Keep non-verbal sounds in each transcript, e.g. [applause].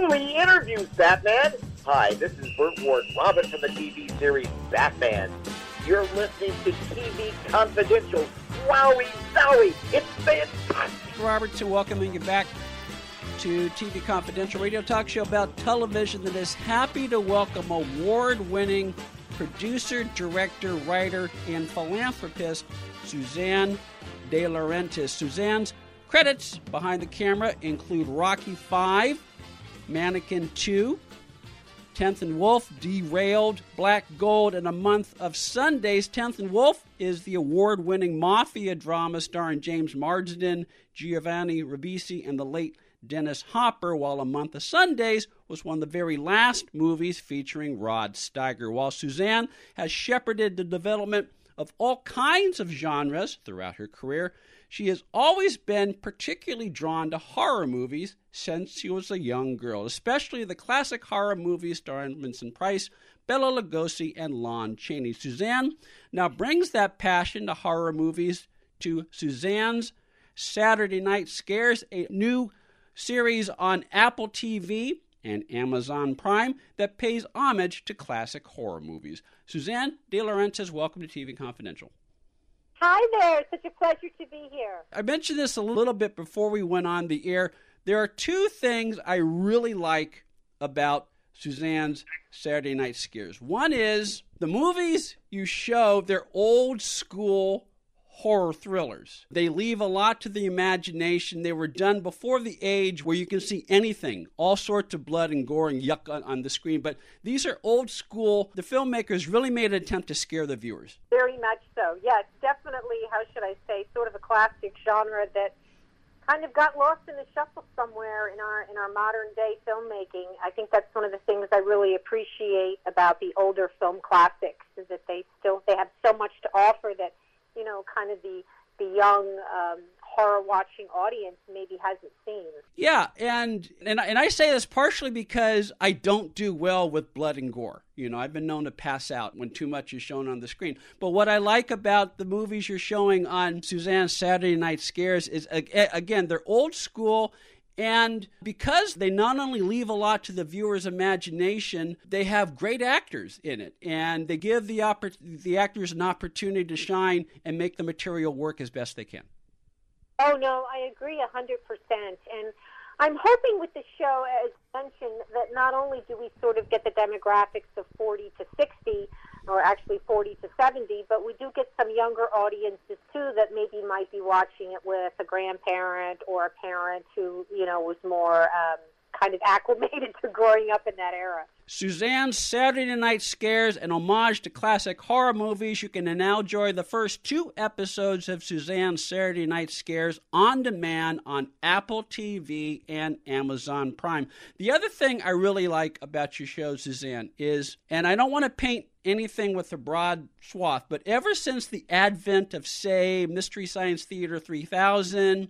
only interviews, Batman. Hi, this is Burt Ward, Robin from the TV series Batman. You're listening to TV Confidential. Wowie zowie, it's fantastic. Robert, to welcoming you back to TV Confidential radio talk show about television that is happy to welcome award-winning producer, director, writer, and philanthropist Suzanne De Laurentiis. Suzanne's credits behind the camera include Rocky Five, Mannequin 2, 10th and Wolf, Derailed, Black Gold, and a month of Sundays. 10th and Wolf is the award winning mafia drama starring James Marsden, Giovanni Ribisi, and the late Dennis Hopper, while A Month of Sundays was one of the very last movies featuring Rod Steiger. While Suzanne has shepherded the development of all kinds of genres throughout her career, she has always been particularly drawn to horror movies since she was a young girl, especially the classic horror movies starring Vincent Price, Bela Lugosi, and Lon Chaney. Suzanne now brings that passion to horror movies to Suzanne's Saturday Night Scares, a new series on Apple TV and Amazon Prime that pays homage to classic horror movies. Suzanne De Laurentiis, welcome to TV Confidential. Hi there. It's Such a pleasure to be here. I mentioned this a little bit before we went on the air. There are two things I really like about Suzanne's Saturday Night Scares. One is the movies you show, they're old school horror thrillers. They leave a lot to the imagination. They were done before the age where you can see anything, all sorts of blood and gore and yuck on, on, the screen. But these are old school. The filmmakers really made an attempt to scare the viewers. Very much so. Yeah, definitely, how should I say, sort of a classic genre that kind of got lost in the shuffle somewhere in our in our modern day filmmaking. I think that's one of the things I really appreciate about the older film classics is that they still they have so much to offer that you know, kind of the the young um, horror watching audience maybe hasn't seen. Yeah, and and and I say this partially because I don't do well with blood and gore. You know, I've been known to pass out when too much is shown on the screen. But what I like about the movies you're showing on Suzanne's Saturday Night Scares is again they're old school and because they not only leave a lot to the viewer's imagination, they have great actors in it. And they give the, oppor- the actors an opportunity to shine and make the material work as best they can. Oh, no, I agree 100%. And I'm hoping with the show, as mentioned, that not only do we sort of get the demographics of 40 to 60, or actually 40 to 70, but we do get some younger audiences too that maybe might be watching it with a grandparent or a parent who, you know, was more um, kind of acclimated [laughs] to growing up in that era. Suzanne's Saturday Night Scares, an homage to classic horror movies. You can now enjoy the first two episodes of Suzanne's Saturday Night Scares on demand on Apple TV and Amazon Prime. The other thing I really like about your show, Suzanne, is, and I don't want to paint anything with a broad swath, but ever since the advent of, say, Mystery Science Theater 3000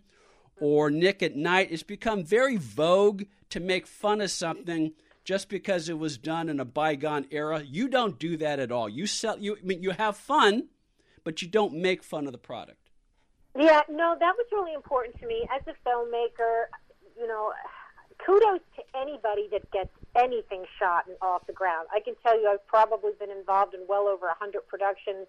or Nick at Night, it's become very vogue to make fun of something just because it was done in a bygone era. You don't do that at all. You sell you I mean you have fun, but you don't make fun of the product. Yeah, no, that was really important to me as a filmmaker. You know, kudos to anybody that gets anything shot and off the ground. I can tell you, I've probably been involved in well over a hundred productions,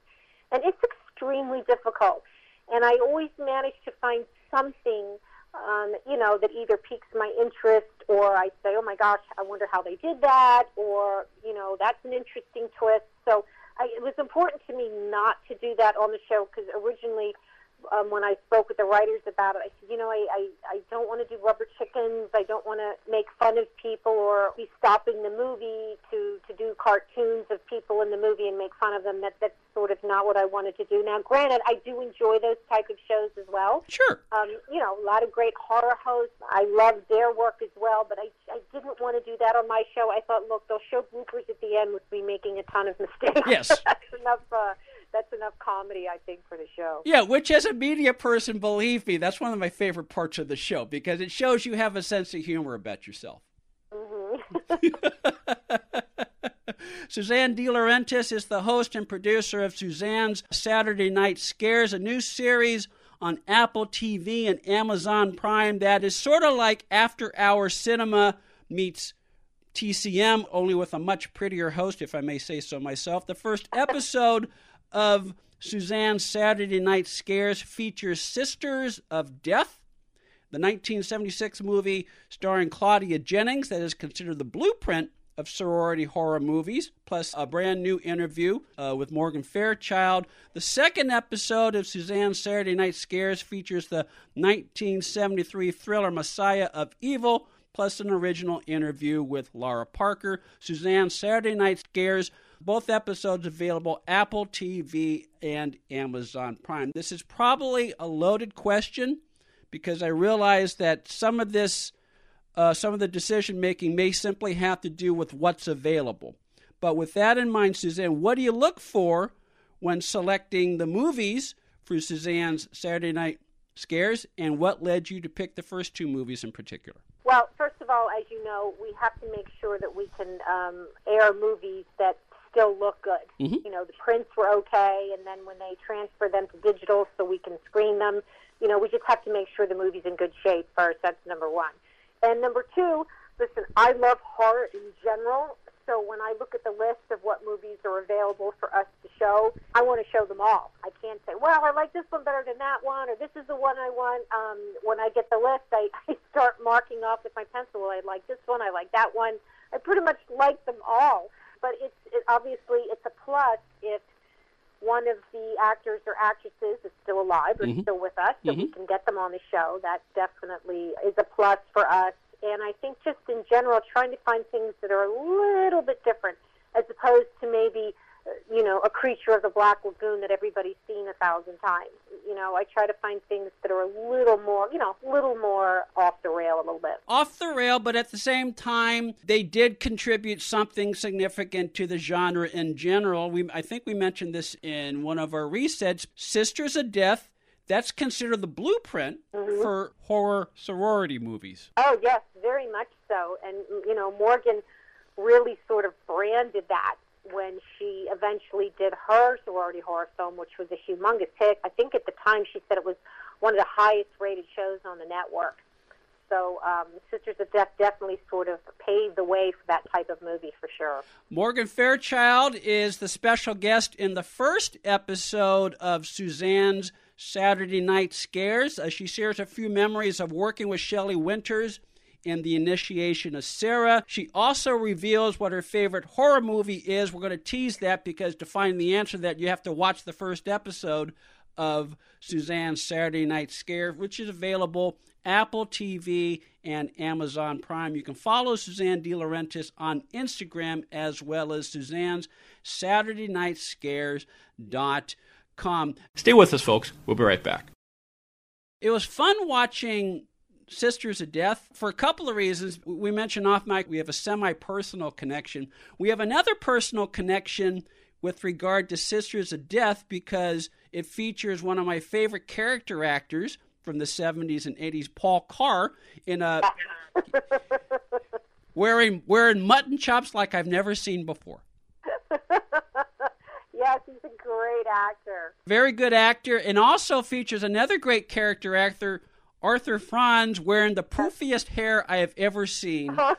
and it's extremely difficult. And I always manage to find something um, you know, that either piques my interest or I say, oh my gosh, I wonder how they did that, or, you know, that's an interesting twist. So I, it was important to me not to do that on the show because originally um, when I spoke with the writers about it, I said, you know, I, I, I don't want to do rubber chickens. I don't want to make fun of people or be stopping the movie to, to do cartoons of people in the movie and make fun of them. That, of not what I wanted to do. Now, granted, I do enjoy those type of shows as well. Sure. Um, you know, a lot of great horror hosts. I love their work as well, but I, I didn't want to do that on my show. I thought, look, they'll show bloopers at the end with me making a ton of mistakes. Yes. [laughs] that's enough. Uh, that's enough comedy, I think, for the show. Yeah, which as a media person, believe me, that's one of my favorite parts of the show because it shows you have a sense of humor about yourself. Mm-hmm. [laughs] [laughs] Suzanne De Laurentiis is the host and producer of Suzanne's Saturday Night Scares, a new series on Apple TV and Amazon Prime that is sort of like after hour cinema meets TCM, only with a much prettier host, if I may say so myself. The first episode of Suzanne's Saturday Night Scares features Sisters of Death, the 1976 movie starring Claudia Jennings, that is considered the blueprint of sorority horror movies, plus a brand new interview uh, with Morgan Fairchild. The second episode of Suzanne's Saturday Night Scares features the 1973 thriller Messiah of Evil, plus an original interview with Lara Parker. Suzanne's Saturday Night Scares, both episodes available Apple TV and Amazon Prime. This is probably a loaded question because I realize that some of this, uh, some of the decision making may simply have to do with what's available. But with that in mind, Suzanne, what do you look for when selecting the movies for Suzanne's Saturday Night Scares, and what led you to pick the first two movies in particular? Well, first of all, as you know, we have to make sure that we can um, air movies that still look good. Mm-hmm. You know, the prints were okay, and then when they transfer them to digital so we can screen them, you know, we just have to make sure the movie's in good shape first. That's number one. And number two, listen, I love horror in general. So when I look at the list of what movies are available for us to show, I want to show them all. I can't say, well, I like this one better than that one, or this is the one I want. Um, when I get the list, I, [laughs] I start marking off with my pencil. I like this one. I like that one. I pretty much like them all. But it's it, obviously it's a plus if one of the actors or actresses is still alive or Mhm. still with us, so we Mhm. can get them on the show. That definitely is a plus for us. And I think just in general, trying to find things that are a little bit different, as opposed to maybe, you know, a creature of the Black Lagoon that everybody's seen a thousand times. You know, I try to find things that are a little more, you know, a little more off the rail a little bit. off the rail, but at the same time, they did contribute something significant to the genre in general. We, I think we mentioned this in one of our resets. Sisters of Death, that's considered the blueprint mm-hmm. for horror sorority movies. Oh yes, very much so. And you know, Morgan really sort of branded that when she eventually did her sorority horror film, which was a humongous hit. I think at the time she said it was one of the highest rated shows on the network. So um, Sisters of Death definitely sort of paved the way for that type of movie for sure. Morgan Fairchild is the special guest in the first episode of Suzanne's Saturday Night Scares. Uh, she shares a few memories of working with Shelley Winters in the initiation of Sarah. She also reveals what her favorite horror movie is. We're going to tease that because to find the answer to that, you have to watch the first episode of Suzanne's Saturday Night Scare, which is available Apple TV and Amazon Prime. You can follow Suzanne De Laurentiis on Instagram as well as Suzanne's Saturday Night Scares dot com. Stay with us, folks. We'll be right back. It was fun watching Sisters of Death for a couple of reasons. We mentioned off mic we have a semi personal connection. We have another personal connection with regard to Sisters of Death because it features one of my favorite character actors from the 70s and 80s, Paul Carr, in a [laughs] wearing wearing mutton chops like I've never seen before. [laughs] yes, he's a great actor. Very good actor, and also features another great character actor, Arthur Franz, wearing the poofiest hair I have ever seen. [laughs]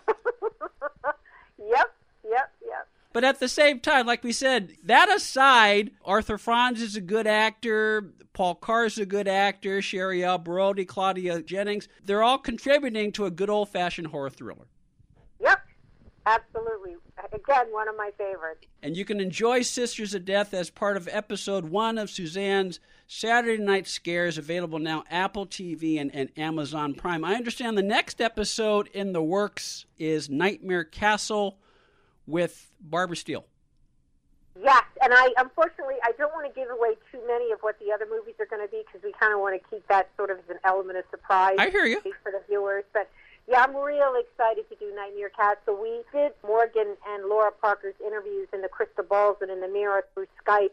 Yep, yep, yep. But at the same time, like we said, that aside, Arthur Franz is a good actor. Paul Carr is a good actor. Sherry L. Brody, Claudia Jennings. They're all contributing to a good old fashioned horror thriller. Absolutely. Again, one of my favorites. And you can enjoy Sisters of Death as part of episode one of Suzanne's Saturday Night Scares, available now Apple TV and, and Amazon Prime. I understand the next episode in the works is Nightmare Castle with Barbara Steele. Yes, and I unfortunately I don't want to give away too many of what the other movies are going to be because we kind of want to keep that sort of as an element of surprise. I hear you. for the viewers, but yeah, I'm real excited to do Nightmare Castle. We did Morgan and Lara Parker's interviews in the crystal balls and in the mirror through Skype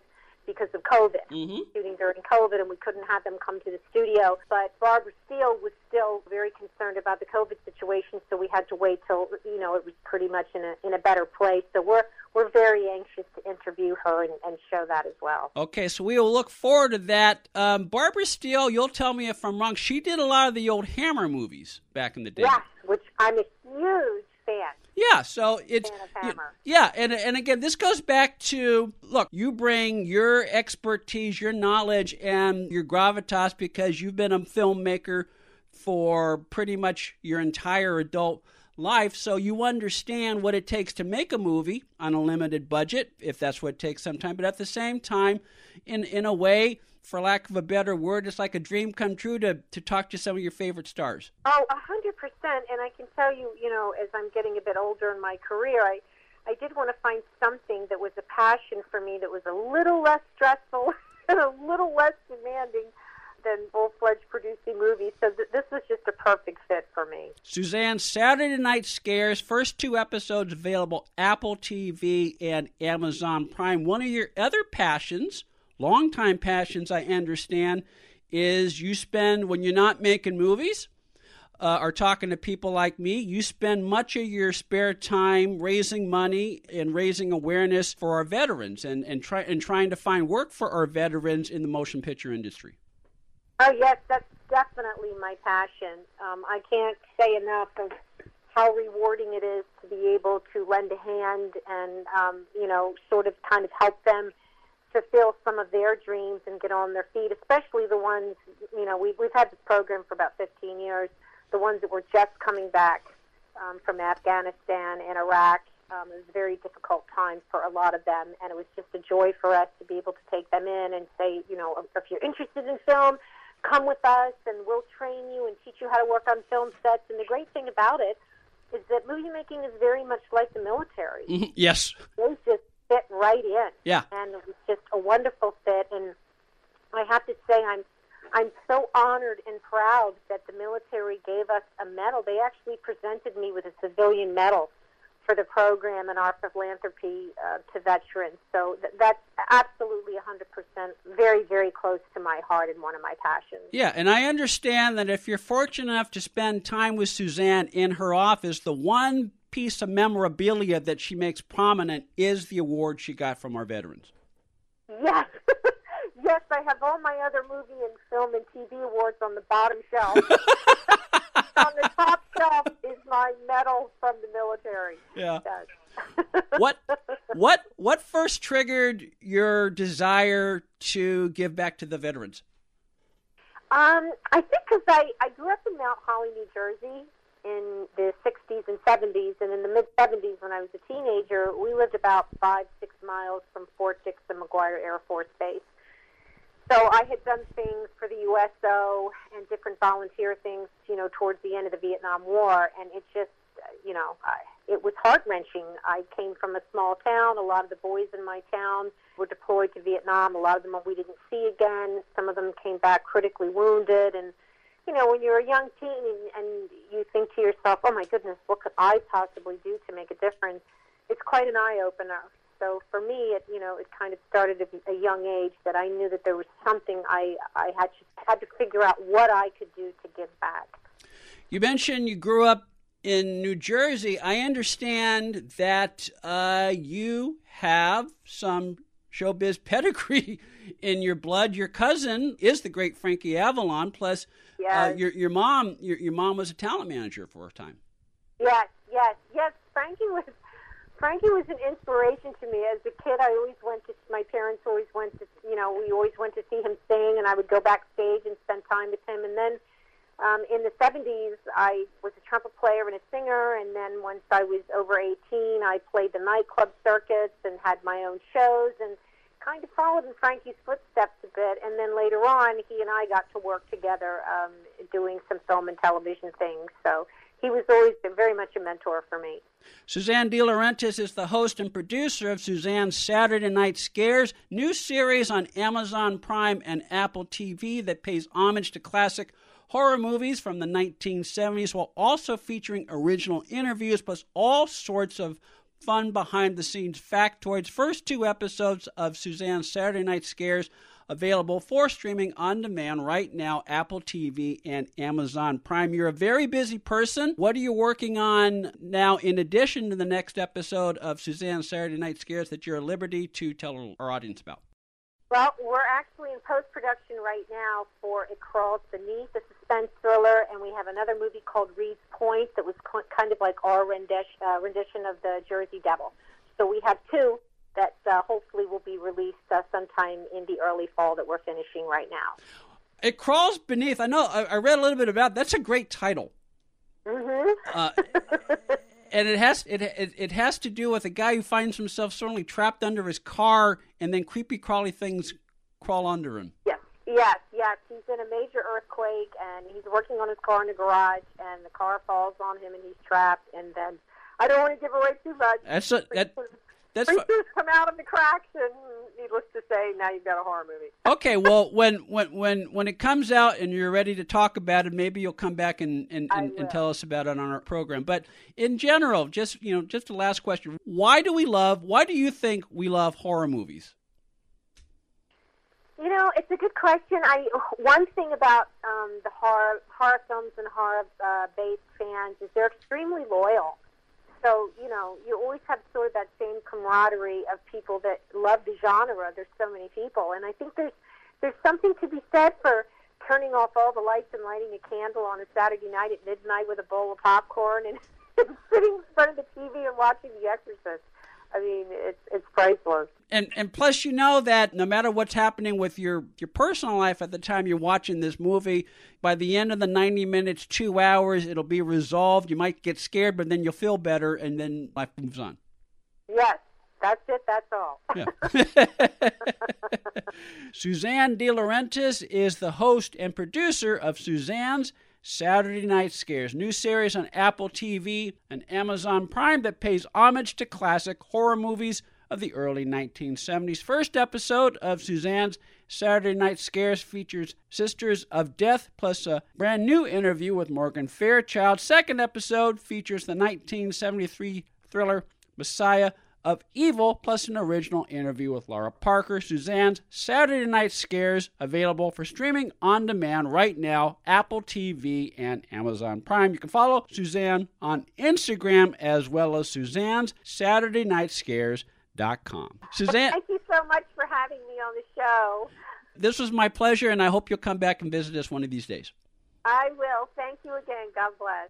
because of COVID, Mhm. shooting during COVID, and we couldn't have them come to the studio. But Barbara Steele was still very concerned about the COVID situation, so we had to wait till you know it was pretty much in a in a better place. So we're we're very anxious to interview her and, and show that as well. Okay, so we will look forward to that. Um, Barbara Steele, you'll tell me if I'm wrong. She did a lot of the old Hammer movies back in the day. Yes, which I'm a huge fan Yeah, so it's Fan of Hammer. yeah, and and again, this goes back to look. You bring your expertise, your knowledge, and your gravitas because you've been a filmmaker for pretty much your entire adult life, so you understand what it takes to make a movie on a limited budget, if that's what it takes sometime. But at the same time, in in a way, for lack of a better word, it's like a dream come true to to talk to some of your favorite stars. Oh, a hundred percent. And I can tell you, you know, as I'm getting a bit older in my career, I, I did want to find something that was a passion for me that was a little less stressful and [laughs] a little less demanding than full-fledged producing movies. So th- this was just a perfect fit for me. Suzanne, Saturday Night Scares, first two episodes available Apple TV and Amazon Prime. One of your other passions, longtime passions, I understand, is you spend when you're not making movies uh, or talking to people like me, you spend much of your spare time raising money and raising awareness for our veterans and, and, try, and trying to find work for our veterans in the motion picture industry. Oh yes, that's definitely my passion. Um, I can't say enough of how rewarding it is to be able to lend a hand and um, you know sort of kind of help them fulfill some of their dreams and get on their feet. Especially the ones you know we, we've had this program for about 15 years. The ones that were just coming back um, from Afghanistan and Iraq. Um, it was a very difficult time for a lot of them, and it was just a joy for us to be able to take them in and say, you know, if you're interested in film, come with us and we'll train you and teach you how to work on film sets. And the great thing about it is that movie making is very much like the military. Mm-hmm. Yes. They just fit right in. Yeah. And it was just a wonderful fit. And I have to say, I'm I'm so honored and proud that the military gave us a medal. They actually presented me with a civilian medal for the program and our philanthropy uh, to veterans. So th- that's absolutely 100% very, very close to my heart and one of my passions. Yeah, and I understand that if you're fortunate enough to spend time with Suzanne in her office, the one piece of memorabilia that she makes prominent is the award she got from our veterans. Yes. [laughs] yes, I have all my other movie and film and TV awards on the bottom shelf. [laughs] on the top shelf is my medal from the military. Yeah. What [laughs] what what first triggered your desire to give back to the veterans? Um, I think because I, I grew up in Mount Holly, New Jersey in the 60s and 70s, and in the mid 70s when I was a teenager, we lived about five, six miles from Fort Dix and McGuire Air Force Base. So I had done things for the USO and different volunteer things, you know, towards the end of the Vietnam War, and it just, you know, I, it was heart wrenching. I came from a small town. A lot of the boys in my town were deployed to Vietnam. A lot of them we didn't see again. Some of them came back critically wounded, and you know, when you're a young teen and, and you think to yourself, "Oh my goodness, what could I possibly do to make a difference?" It's quite an eye opener. So for me, it you know, it kind of started at a young age that I knew that there was something I I had to, had to figure out what I could do to give back. You mentioned you grew up in New Jersey. I understand that uh, you have some showbiz pedigree [laughs] in your blood. Your cousin is the great Frankie Avalon. Plus, uh, your your mom your, your mom was a talent manager for a time. Yes, yes, yes. Frankie was Frankie was an inspiration to me as a kid. I always went to my parents always went to you know we always went to see him sing, and I would go backstage and spend time with him. And then um, in the 70s, I was a trumpet player and a singer. And then once I was over 18, I played the nightclub circuits and had my own shows and kind of followed in Frankie's footsteps a bit. And then later on, he and I got to work together um, doing some film and television things. So he was always very much a mentor for me. Suzanne De Laurentiis is the host and producer of Suzanne's Saturday Night Scares, new series on Amazon Prime and Apple TV that pays homage to classic horror movies from the 1970s while also featuring original interviews plus all sorts of fun behind the scenes factoids. First two episodes of Suzanne's Saturday Night Scares available for streaming on demand right now, Apple TV and Amazon Prime. You're a very busy person. What are you working on now in addition to the next episode of Suzanne's Saturday Night Scares that you're at liberty to tell our audience about? Well, we're actually in post production right now for It Crawls Beneath, the suspense thriller, and we have another movie called Reed's Point that was kind of like our rendition, uh, rendition of the Jersey Devil. So we have two that uh, hopefully will be released uh, sometime in the early fall that we're finishing right now. It crawls beneath. I know. I, I read a little bit about. That's a great title. Mm-hmm. uh, and it has it, it it has to do with a guy who finds himself suddenly trapped under his car, and then creepy crawly things crawl under him. Yes, yes, yes. He's in a major earthquake, and he's working on his car in the garage, and the car falls on him, and he's trapped. And then I don't want to give away too much. That's a, that. That's creatures come out of the cracks, and needless to say, now you've got a horror movie. okay, well, when when when when it comes out and you're ready to talk about it, maybe you'll come back and and, and, and tell us about it on our program. But in general, just you know, just the last question: Why do we love? Why do you think we love horror movies? You know, it's a good question. I one thing about um, the horror horror films and horror uh, based fans is they're extremely loyal. So, you know, you always have sort of that same camaraderie of people that love the genre. There's so many people. And I think there's there's something to be said for turning off all the lights and lighting a candle on a Saturday night at midnight with a bowl of popcorn and [laughs] sitting in front of the TV and watching The Exorcist. I mean, it's it's priceless. And and plus, you know that no matter what's happening with your your personal life at the time you're watching this movie, by the end of the ninety minutes, two hours, it'll be resolved. You might get scared, but then you'll feel better, and then life moves on. Yes, that's it. That's all. Yeah. [laughs] Suzanne De Laurentiis is the host and producer of Suzanne's Saturday Night Scares, new series on Apple TV and Amazon Prime that pays homage to classic horror movies of the early 1970s. First episode of Suzanne's Saturday Night Scares features Sisters of Death plus a brand new interview with Morgan Fairchild. Second episode features the 1973 thriller Messiah of Evil, plus an original interview with Lara Parker. Suzanne's Saturday Night Scares, available for streaming on demand right now, Apple TV and Amazon Prime. You can follow Suzanne on Instagram as well as Suzanne's Saturday Night Scares.com. Suzanne. Thank you so much for having me on the show. This was my pleasure, and I hope you'll come back and visit us one of these days. I will. Thank you again. God bless.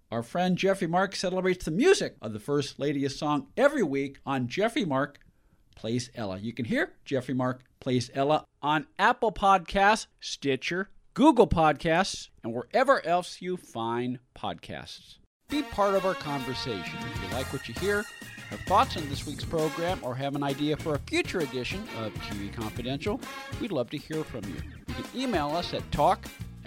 our friend Jeffrey Mark celebrates the music of the First Lady's song every week on Jeffrey Mark Plays Ella. You can hear Jeffrey Mark Plays Ella on Apple Podcasts, Stitcher, Google Podcasts, and wherever else you find podcasts. Be part of our conversation. If you like what you hear, have thoughts on this week's program, or have an idea for a future edition of TV Confidential, we'd love to hear from you. You can email us at talk